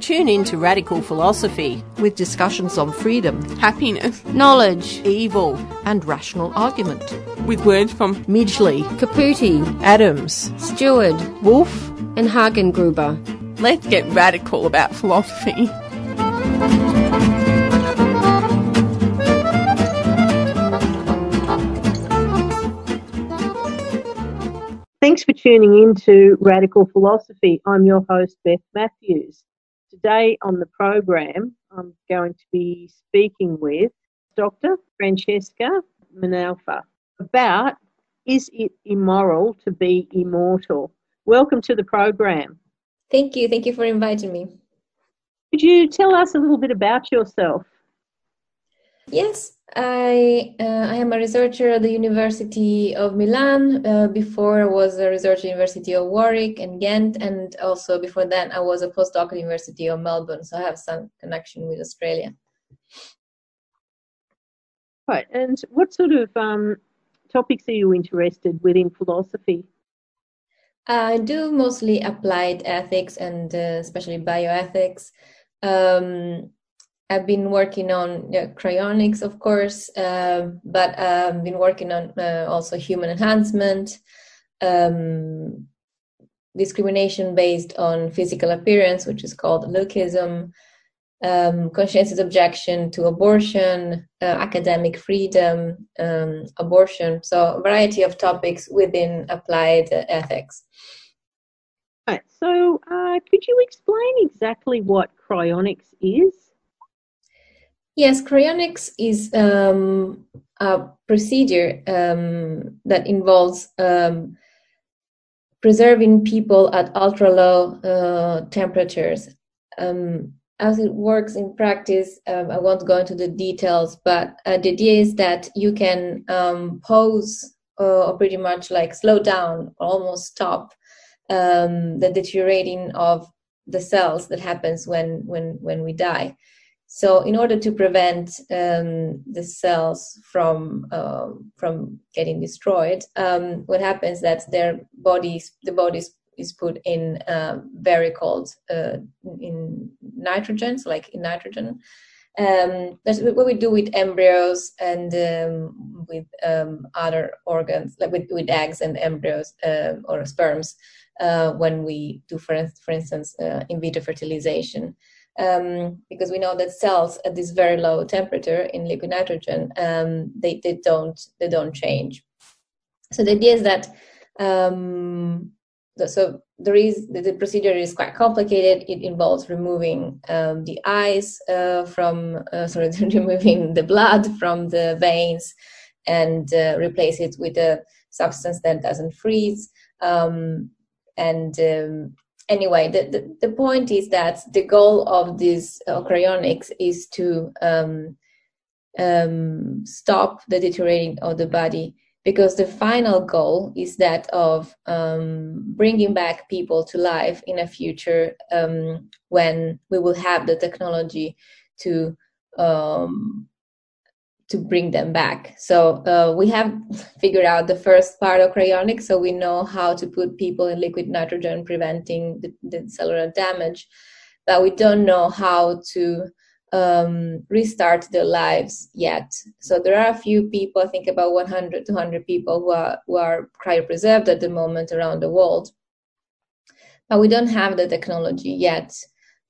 Tune in to Radical Philosophy with discussions on freedom, happiness, knowledge, evil, and rational argument. With words from Midgley, Caputi, Adams, Stewart, Wolf, and Hagengruber. Let's get radical about philosophy. Thanks for tuning in to Radical Philosophy. I'm your host, Beth Matthews. Today on the program, I'm going to be speaking with Dr. Francesca Minerva about is it immoral to be immortal? Welcome to the program. Thank you. Thank you for inviting me. Could you tell us a little bit about yourself? Yes, I uh, I am a researcher at the University of Milan. Uh, before I was a researcher at University of Warwick and Ghent, and also before that I was a postdoc at the University of Melbourne. So I have some connection with Australia. Right, and what sort of um, topics are you interested within philosophy? I do mostly applied ethics and uh, especially bioethics. Um, I've been working on yeah, cryonics, of course, uh, but I've been working on uh, also human enhancement, um, discrimination based on physical appearance, which is called lookism, um, conscientious objection to abortion, uh, academic freedom, um, abortion. So, a variety of topics within applied ethics. Right. So, uh, could you explain exactly what cryonics is? Yes, cryonics is um, a procedure um, that involves um, preserving people at ultra low uh, temperatures. Um, as it works in practice, um, I won't go into the details, but uh, the idea is that you can um, pose uh, or pretty much like slow down, almost stop the deteriorating of the cells that happens when when when we die. So, in order to prevent um, the cells from um, from getting destroyed, um, what happens is that their bodies, the bodies is put in uh, very cold uh, in nitrogen, so like in nitrogen. Um, that's what we do with embryos and um, with other organs, like with, with eggs and embryos uh, or sperms, uh, when we do, for, for instance, uh, in vitro fertilization um, because we know that cells at this very low temperature in liquid nitrogen um, they, they don't they don't change. So the idea is that um, so there is the, procedure is quite complicated. It involves removing um, the eyes uh, from uh, sorry removing the blood from the veins and uh, replace it with a substance that doesn't freeze. Um, and um, anyway, the, the, the, point is that the goal of this uh, cryonics is to um, um, stop the deteriorating of the body because the final goal is that of um, bringing back people to life in a future um, when we will have the technology to um, to bring them back. So uh, we have figured out the first part of cryonics, so we know how to put people in liquid nitrogen, preventing the, the cellular damage, but we don't know how to um, restart their lives yet. So there are a few people, I think about 100, 200 people who are who are cryopreserved at the moment around the world, but we don't have the technology yet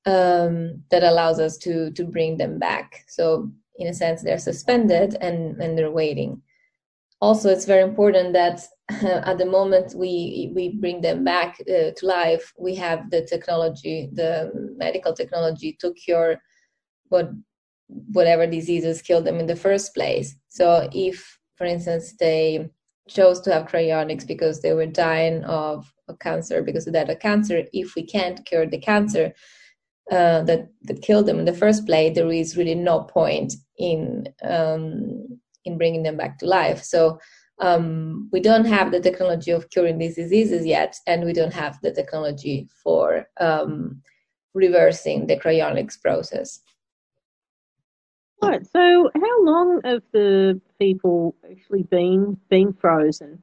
um, that allows us to to bring them back. So in a sense they're suspended and and they're waiting. Also it's very important that uh, at the moment we we bring them back uh, to life we have the technology the medical technology to cure what whatever diseases killed them in the first place. So if for instance they chose to have cryonics because they were dying of a cancer because of that a cancer if we can't cure the cancer uh, that that killed them in the first place, there is really no point in um, in bringing them back to life. So um, we don't have the technology of curing these diseases yet, and we don't have the technology for um, reversing the cryonics process. Right. So, how long have the people actually been been frozen?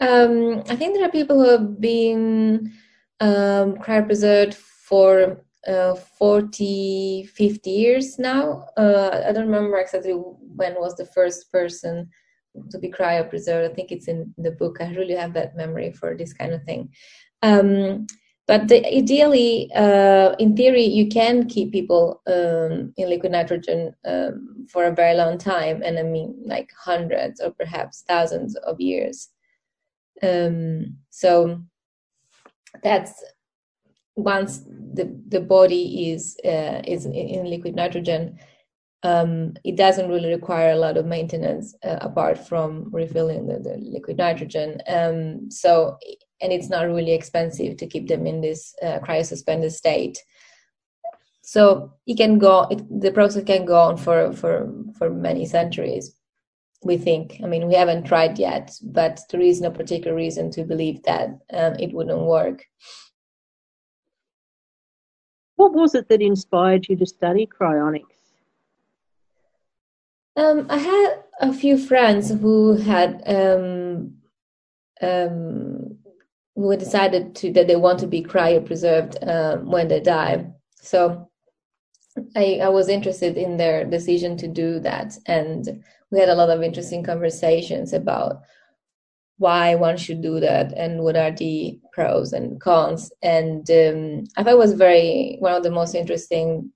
Um, I think there are people who have been um, cryopreserved for uh, 40, 50 years now. Uh, I don't remember exactly when was the first person to be cryopreserved. I think it's in the book. I really have that memory for this kind of thing. Um, but the, ideally, uh, in theory, you can keep people um, in liquid nitrogen um, for a very long time, and I mean like hundreds or perhaps thousands of years. Um, so that's once the the body is uh, is in liquid nitrogen, um, it doesn't really require a lot of maintenance uh, apart from refilling the, the liquid nitrogen. Um, so, and it's not really expensive to keep them in this uh, cryosuspended state. So it can go. It, the process can go on for for for many centuries. We think. I mean, we haven't tried yet, but there is no particular reason to believe that um, it wouldn't work. What was it that inspired you to study cryonics? Um, I had a few friends who had um, um, who decided to that they want to be cryopreserved um, when they die. So I, I was interested in their decision to do that, and we had a lot of interesting conversations about why one should do that and what are the pros and cons. And um, I thought it was very one of the most interesting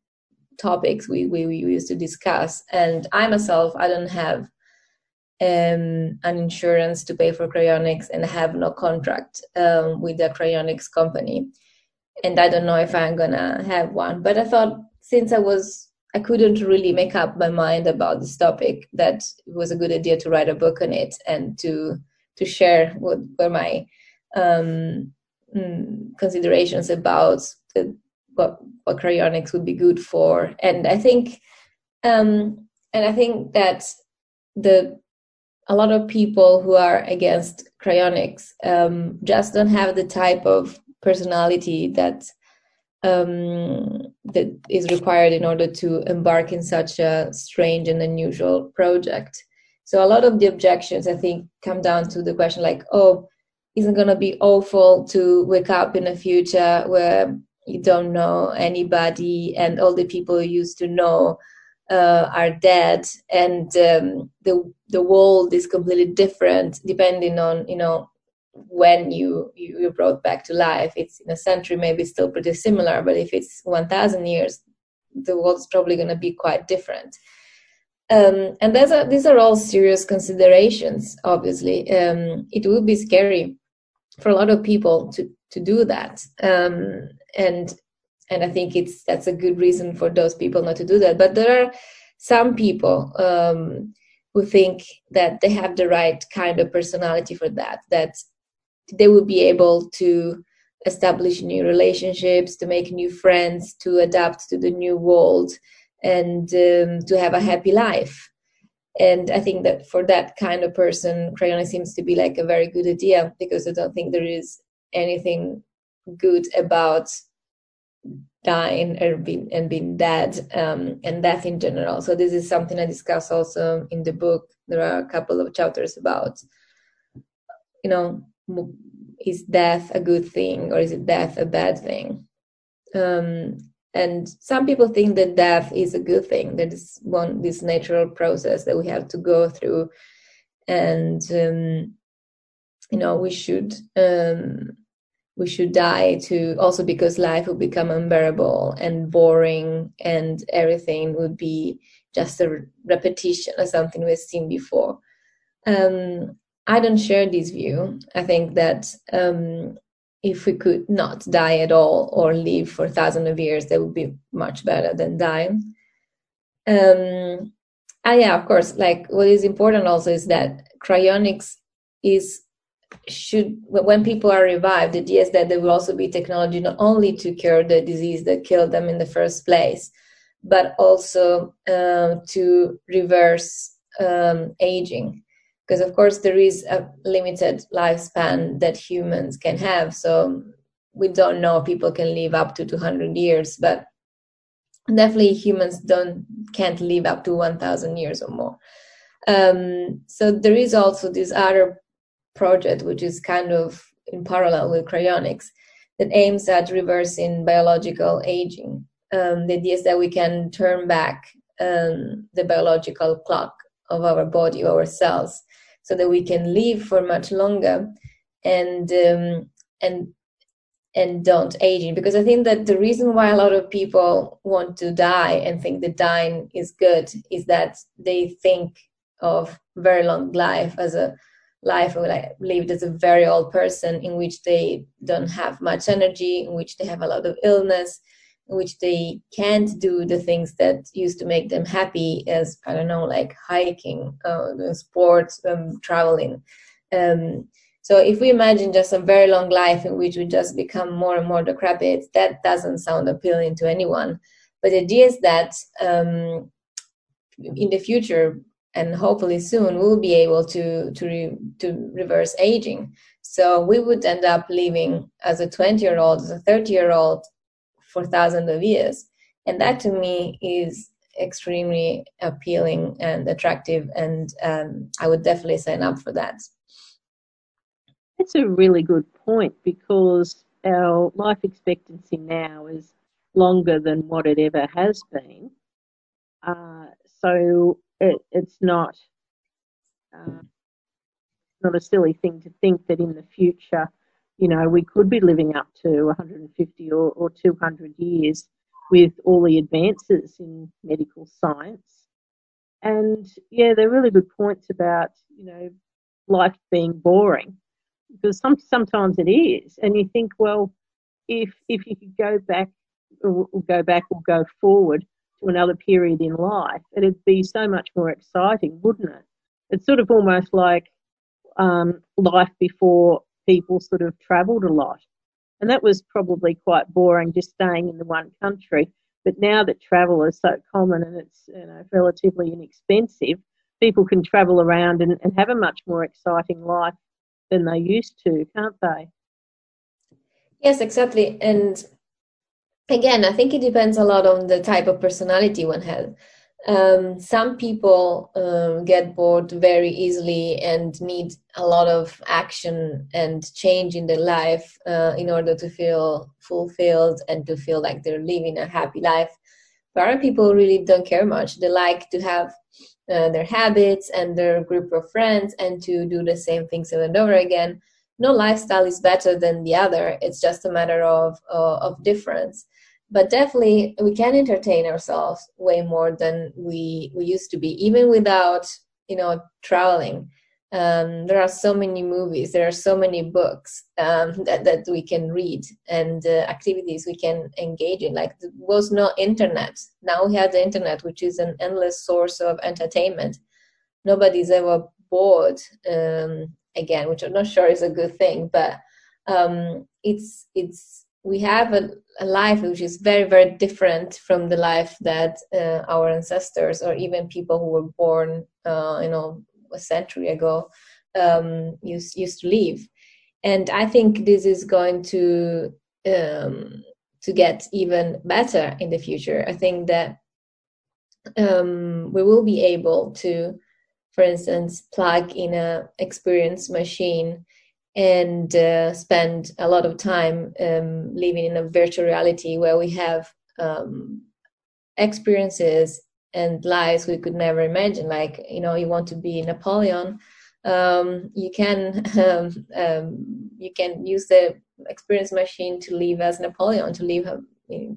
topics we, we, we used to discuss. And I myself, I don't have um, an insurance to pay for cryonics and have no contract um, with the cryonics company. And I don't know if I'm gonna have one. But I thought since I was I couldn't really make up my mind about this topic that it was a good idea to write a book on it and to to share what were my um, mm, considerations about the what what cryonics would be good for. And i think um and i think that the a lot of people who are against cryonics um just don't have the type of personality that um that is required in order to embark in such a strange and unusual project so a lot of the objections i think come down to the question like oh isn't going to be awful to wake up in a future where you don't know anybody and all the people you used to know uh, are dead and um, the the world is completely different depending on you know when you you are brought back to life. It's in a century maybe still pretty similar but if it's 1000 years the world's probably going to be quite different um, and these are, these are all serious considerations obviously. Um, it would be scary for a lot of people to to do that. Um, and and i think it's that's a good reason for those people not to do that. But there are some people um, who think that they have the right kind of personality for that that they will be able to establish new relationships to make new friends to adapt to the new world and um, to have a happy life. And i think that for that kind of person cryonics seems to be like a very good idea because i don't think there is anything good about dying or being and being dead um, and death in general. So this is something i discuss also in the book. There are a couple of chapters about you know is death a good thing or is it death a bad thing? Um, and some people think that death is a good thing that is one this natural process that we have to go through. And um, you know we should um, we should die to also because life would become unbearable and boring and everything would be just a repetition of something we've seen before. Um, i don't share this view. I think that um, if we could not die at all or live for thousands of years, that would be much better than dying. Um, and yeah, of course, like what is important also is that cryonics is should when people are revived, the idea is that there will also be technology not only to cure the disease that killed them in the first place, but also uh, to reverse um, aging because of course there is a limited lifespan that humans can have so we don't know people can live up to 200 years but definitely humans don't can't live up to 1000 years or more. Um, so there is also this other project which is kind of in parallel with cryonics that aims at reversing biological aging. Um, the idea is that we can turn back um, the biological clock of our body our cells so that we can live for much longer and um, and and don't aging. Because i think that the reason why a lot of people want to die and think that dying is good is that they think of very long life as a life like lived as a very old person in which they don't have much energy in which they have a lot of illness which they can't do the things that used to make them happy as i don't know like hiking uh, sports um, traveling. Um, so if we imagine just a very long life in which we just become more and more decrepit that doesn't sound appealing to anyone. But the idea is that um, in the future and hopefully soon we'll be able to to re, to reverse aging. So we would end up living as a 20 year old as a 30 year old for thousands of years. And that to me is extremely appealing and attractive. And um, I would definitely sign up for that. That's a really good point because our life expectancy now is longer than what it ever has been. Uh, so it, it's not uh, not a silly thing to think that in the future you know, we could be living up to 150 or, or 200 years with all the advances in medical science. And yeah, they're really good points about, you know, life being boring because some, sometimes it is. And you think, well, if, if you could go back or, go back or go forward to another period in life, it'd be so much more exciting, wouldn't it? It's sort of almost like um, life before people sort of travelled a lot. And that was probably quite boring just staying in the one country. But now that travel is so common and it's you know, relatively inexpensive, people can travel around and, and have a much more exciting life than they used to, can't they? Yes, exactly. And again, I think it depends a lot on the type of personality one has um, some people um, get bored very easily and need a lot of action and change in their life uh, in order to feel fulfilled and to feel like they're living a happy life. But other people really don't care much. They like to have uh, their habits and their group of friends and to do the same things over and over again. No lifestyle is better than the other. It's just a matter of uh, of difference but definitely we can entertain ourselves way more than we we used to be even without you know traveling. Um, there are so many movies there are so many books um, that, that we can read and uh, activities we can engage in. Like there was no internet. Now we have the internet which is an endless source of entertainment. Nobody's ever bored um, again which i'm not sure is a good thing but um, it's it's we have a, a, life which is very very different from the life that uh, our ancestors or even people who were born uh, you know a century ago um, used used to live. And i think this is going to um, to get even better in the future. I think that um, we will be able to for instance plug in a experience machine and uh, spend a lot of time um, living in a virtual reality where we have um, experiences and lives we could never imagine. Like, you know, you want to be Napoleon, um, you can um, um, you can use the experience machine to live as Napoleon, to live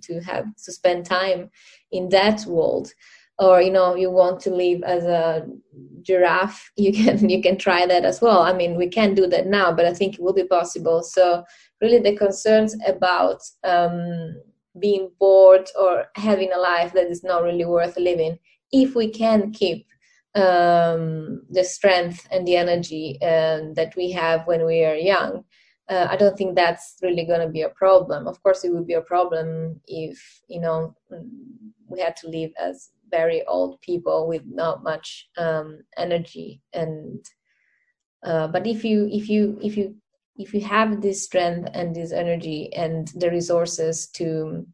to have to spend time in that world or you know you want to live as a giraffe you can you can try that as well i mean we can't do that now but i think it will be possible so really the concerns about um, being bored or having a life that is not really worth living if we can keep um, the strength and the energy uh, that we have when we are young uh, I don't think that's really going to be a problem. Of course, it would be a problem if you know we had to live as very old people with not much um, energy. And uh, but if you if you if you if you have this strength and this energy and the resources to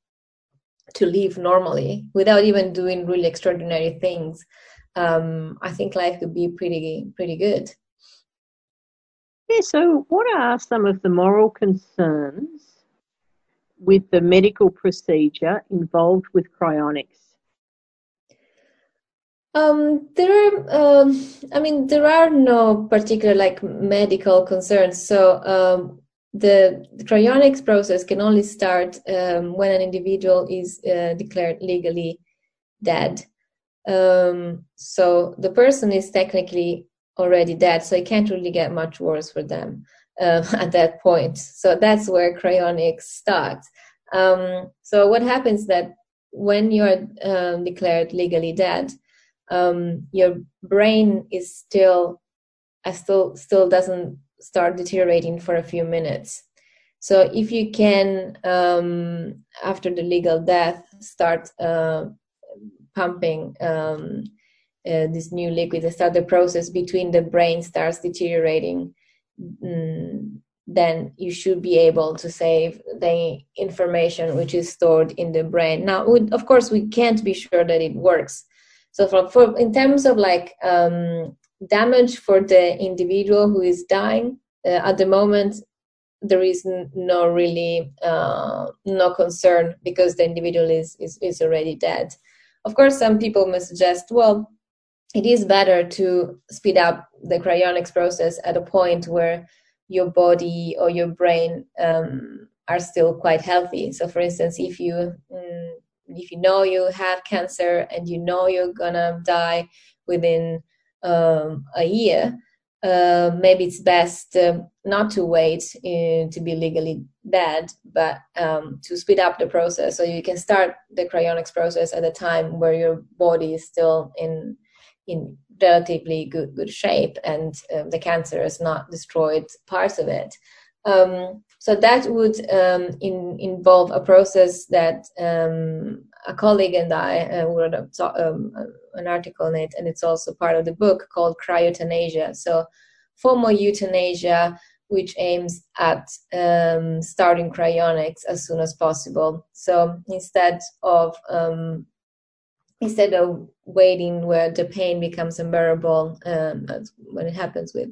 to live normally without even doing really extraordinary things um, i think life could be pretty pretty good. Yeah so what are some of the moral concerns with the medical procedure involved with cryonics um, there are, um, I mean, there are no particular like medical concerns. So um, the, the, cryonics process can only start um, when an individual is uh, declared legally dead. Um, so the person is technically already dead, so it can't really get much worse for them uh, at that point. So that's where cryonics starts. Um, so what happens that when you're declared legally dead, um, your brain is still uh, still still doesn't start deteriorating for a few minutes. So if you can um, after the legal death start uh, pumping um, uh, this new liquid and start the process between the brain starts deteriorating mm, then you should be able to save the information which is stored in the brain. Now of course we can't be sure that it works so for, for in terms of like um, damage for the individual who is dying, uh, at the moment there is no really uh, no concern because the individual is, is is already dead. Of course, some people may suggest, well, it is better to speed up the cryonics process at a point where your body or your brain um, are still quite healthy. So, for instance, if you mm, if you know you have cancer and you know you're gonna die within um, a year, uh, maybe it's best uh, not to wait uh, to be legally dead, but um, to speed up the process so you can start the cryonics process at a time where your body is still in in relatively good good shape and um, the cancer has not destroyed parts of it. Um, so that would um, in, involve a process that um, a colleague and I uh, wrote a, um, an article on it, and it's also part of the book called Cryoeuthanasia. So, formal euthanasia, which aims at um, starting cryonics as soon as possible. So, instead of um, instead of waiting where the pain becomes unbearable, um, when it happens with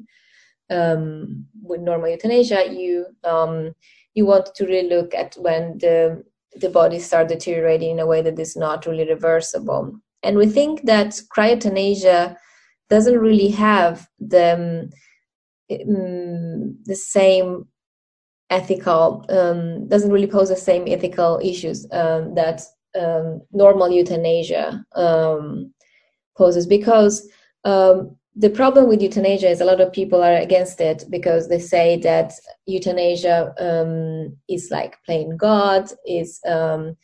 um, with normal euthanasia, you um, you want to really look at when the the body start deteriorating in a way that is not really reversible. And we think that cryoeuthanasia doesn't really have the um, the same ethical um, doesn't really pose the same ethical issues um, that um, normal euthanasia um, poses because um, the problem with euthanasia is a lot of people are against it because they say that euthanasia um, is like playing God, is um,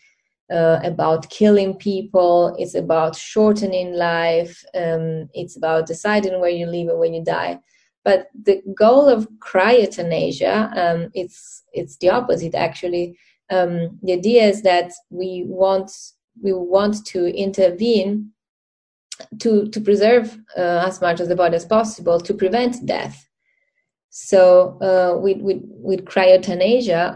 uh, about killing people, it's about shortening life, um, it's about deciding where you live and when you die. But the goal of cryoeuthanasia, um, it's it's the opposite actually. Um, the idea is that we want we want to intervene to to preserve uh, as much of the body as possible to prevent death. So uh, with with with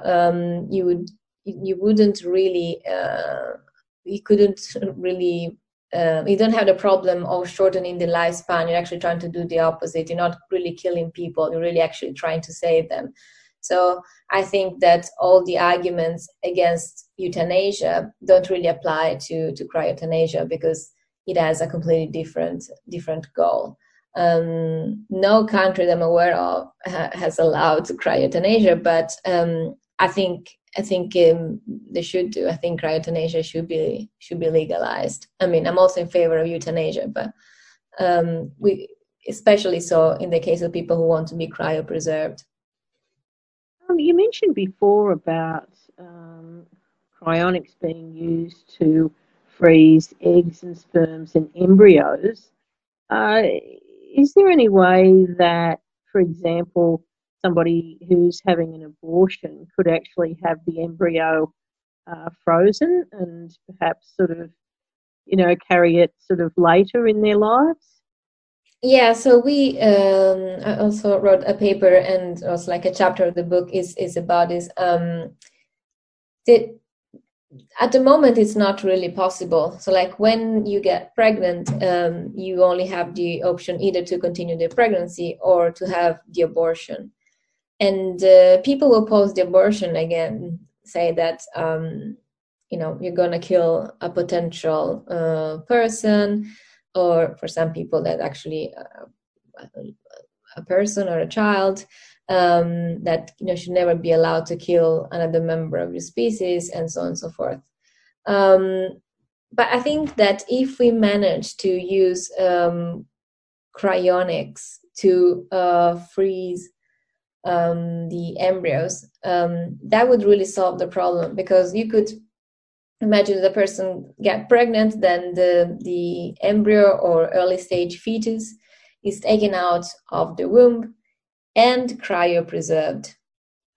um, you would you wouldn't really uh, you couldn't really uh, you don't have the problem of shortening the lifespan. You're actually trying to do the opposite. You're not really killing people. You're really actually trying to save them. So I think that all the arguments against euthanasia don't really apply to to cryoeuthanasia because it has a completely different different goal. Um, no country that I'm aware of ha- has allowed cryoeuthanasia, but um, I think I think um, they should do. I think cryoeuthanasia should be should be legalized. I mean, I'm also in favor of euthanasia, but um, we especially so in the case of people who want to be cryopreserved. Um, you mentioned before about um, cryonics being used to freeze eggs and sperms and embryos. Uh, is there any way that, for example, somebody who's having an abortion could actually have the embryo uh, frozen and perhaps sort of you know, carry it sort of later in their lives? Yeah, so we um, I also wrote a paper, and was like a chapter of the book is is about this. Um, that at the moment it's not really possible. So, like when you get pregnant, um, you only have the option either to continue the pregnancy or to have the abortion. And uh, people will oppose the abortion again, say that um, you know you're gonna kill a potential uh, person or for some people that actually uh, a person or a child um, that you know should never be allowed to kill another member of your species and so on and so forth. Um, but i think that if we manage to use um, cryonics to uh, freeze um, the embryos um, that would really solve the problem because you could imagine the person get pregnant then the the embryo or early stage fetus is taken out of the womb and cryopreserved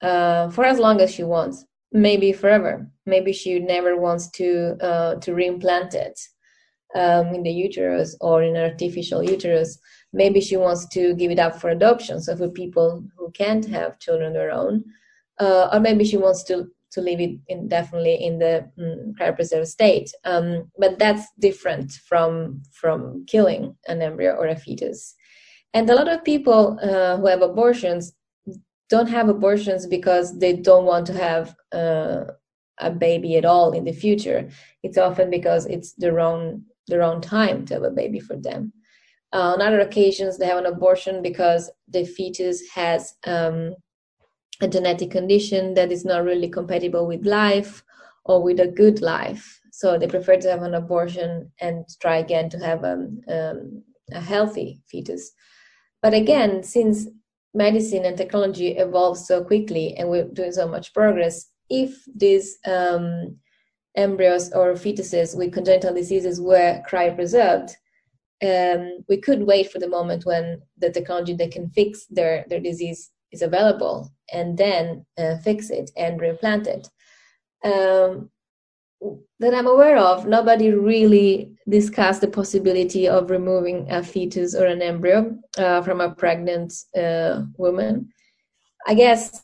uh, for as long as she wants maybe forever maybe she never wants to uh, to reimplant it um, in the uterus or in an artificial uterus maybe she wants to give it up for adoption so for people who can't have children of their own uh, or maybe she wants to to leave it indefinitely in the mm, cryopreserved state. Um, but that's different from from killing an embryo or a fetus. And a lot of people uh, who have abortions don't have abortions because they don't want to have uh, a baby at all in the future. It's often because it's the wrong the wrong time to have a baby for them. Uh, on other occasions, they have an abortion because the fetus has um, a genetic condition that is not really compatible with life or with a good life. So they prefer to have an abortion and try again to have um, um, a healthy fetus. But again, since medicine and technology evolve so quickly and we're doing so much progress, if these um, embryos or fetuses with congenital diseases were cryopreserved, um, we could wait for the moment when the technology that can fix their, their disease is available and then uh, fix it and replant it. Um, that I'm aware of, nobody really discussed the possibility of removing a fetus or an embryo uh, from a pregnant uh, woman. I guess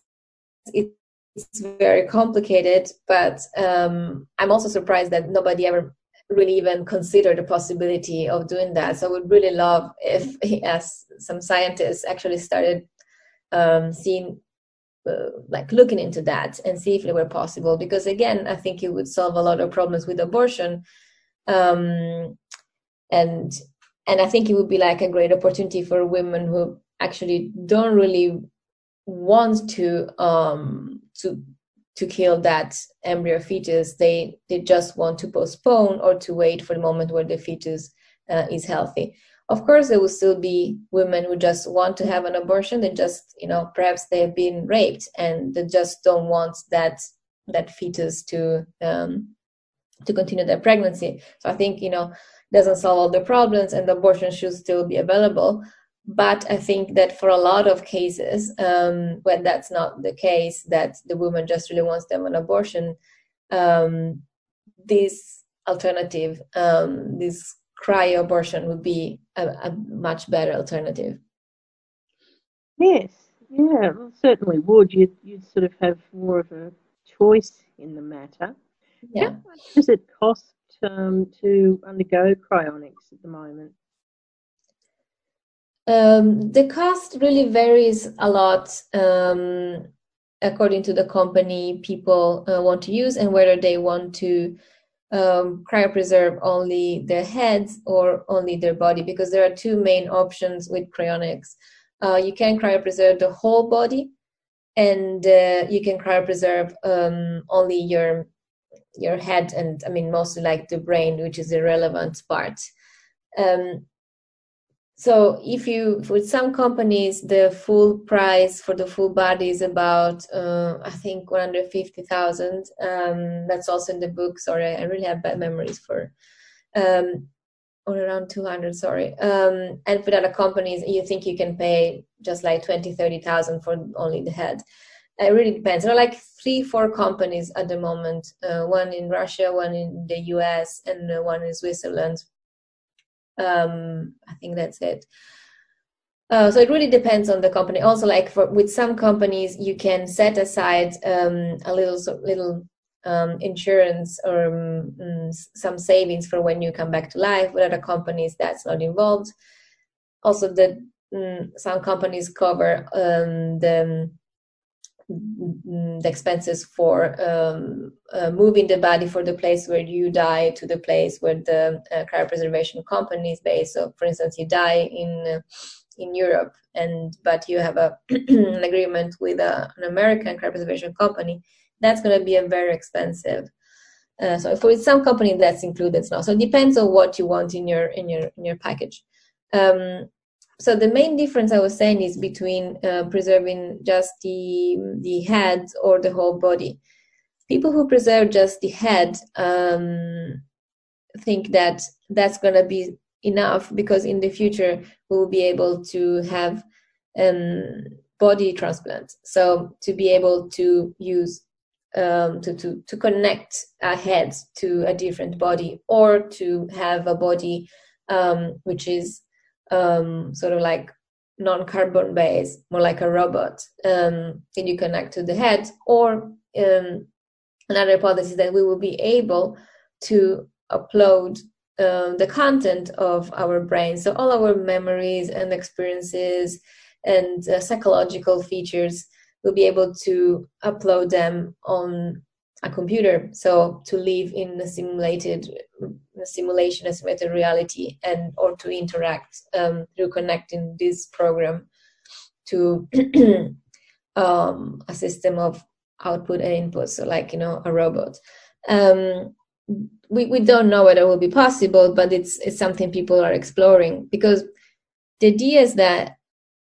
it's very complicated, but um, I'm also surprised that nobody ever really even considered the possibility of doing that. So I would really love if, as some scientists actually started um, seeing uh, like looking into that and see if it were possible. Because again i think it would solve a lot of problems with abortion. Um, and and i think it would be like a great opportunity for women who actually don't really want to um to to kill that embryo fetus. They they just want to postpone or to wait for the moment where the fetus uh, is healthy of course there will still be women who just want to have an abortion. They just you know perhaps they've been raped and they just don't want that that fetus to um, to continue their pregnancy. So i think you know doesn't solve all the problems and the abortion should still be available. But i think that for a lot of cases um, when that's not the case that the woman just really wants them an abortion um, this alternative um, this cryo abortion would be a, a much better alternative. Yes, yeah, well, certainly would. You'd, you'd sort of have more of a choice in the matter. Yeah. How much does it cost um, to undergo cryonics at the moment? Um, the cost really varies a lot um, according to the company people uh, want to use and whether they want to um, cryopreserve only their heads or only their body because there are two main options with cryonics. Uh, you can cryopreserve the whole body, and uh, you can cryopreserve um, only your your head and I mean mostly like the brain, which is the relevant part. Um, so if you with some companies the full price for the full body is about uh, i think 150000 um, that's also in the book sorry i really have bad memories for um, or around 200 sorry um, and for other companies you think you can pay just like 20 30000 for only the head it really depends. There are like three, four companies at the moment. Uh, one in Russia, one in the US, and uh, one in Switzerland. Um, I think that's it. Uh, so it really depends on the company. Also, like for, with some companies, you can set aside um, a little little um, insurance or um, some savings for when you come back to life. With other companies, that's not involved. Also, the mm, some companies cover um, the the expenses for um, uh, moving the body for the place where you die to the place where the uh, cryopreservation company is based. So, for instance, you die in uh, in Europe, and but you have a an agreement with a, uh, an American cryopreservation company. That's going to be a very expensive. Uh, so, for some company, that's included now. So, it depends on what you want in your in your in your package. Um, so the main difference I was saying is between uh, preserving just the the head or the whole body. People who preserve just the head um, think that that's to be enough because in the future we will be able to have um, body transplant. So to be able to use um, to, to, to connect a head to a different body or to have a body um, which is um, sort of like non-carbon based, more like a robot um, that you connect to the head, or um, another hypothesis that we will be able to upload um, the content of our brain, so all our memories and experiences and uh, psychological features, we'll be able to upload them on a computer. So to live in a simulated a simulation, a simulated reality, and or to interact um, through connecting this program to um, a system of output and input. So like you know a robot. Um, we we don't know whether it will be possible, but it's it's something people are exploring because the idea is that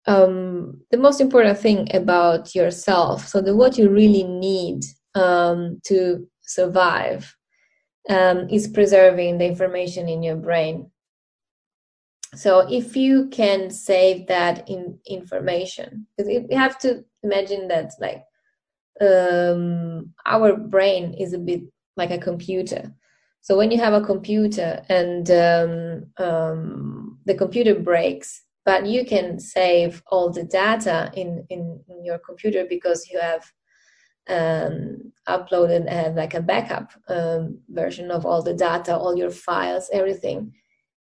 um, the most important thing about yourself, so the what you really need um, to survive um, is preserving the information in your brain. So if you can save that in information, because you have to imagine that like um, our brain is a bit like a computer. So when you have a computer and um, um, the computer breaks, but you can save all the data in, in, in your computer because you have um, upload and have like a backup um, version of all the data, all your files, everything.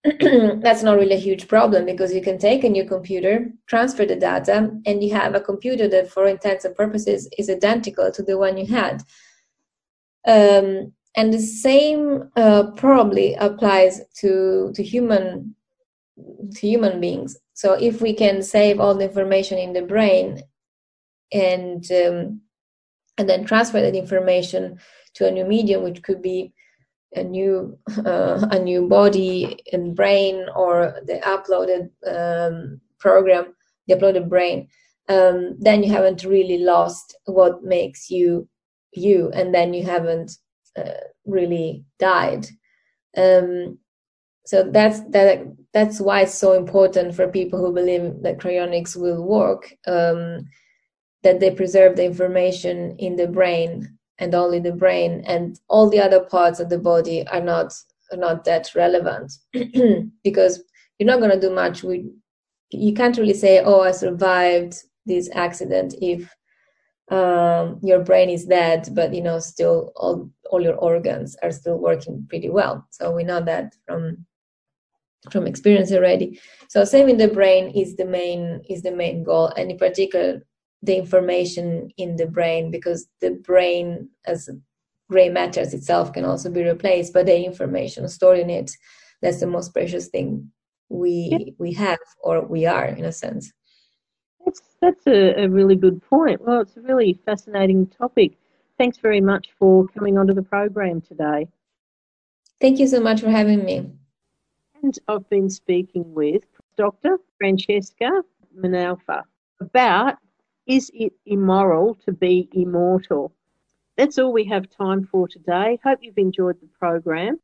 That's not really a huge problem because you can take a new computer, transfer the data, and you have a computer that, for intents and purposes, is identical to the one you had. Um, and the same uh, probably applies to to human to human beings. So if we can save all the information in the brain and um, and then transfer that information to a new medium, which could be a new uh, a new body and brain or the uploaded um, program, the uploaded brain. Um, then you haven't really lost what makes you you, and then you haven't uh, really died. Um, so that's that. That's why it's so important for people who believe that cryonics will work. That they preserve the information in the brain and only the brain and all the other parts of the body are not are not that relevant. Because you're not going to do much with you can't really say oh i survived this accident if um, your brain is dead but you know still all all your organs are still working pretty well. So we know that from from experience already. So saving the brain is the main is the main goal. And in particular the information in the brain because the brain as gray matters itself can also be replaced but the information stored in it. That's the most precious thing we yeah. we have or we are in a sense. That's that's a, a really good point. Well it's a really fascinating topic. Thanks very much for coming onto the program today. Thank you so much for having me. And i've been speaking with dr francesca Minerva about is it immoral to be immortal? That's all we have time for today. Hope you've enjoyed the program.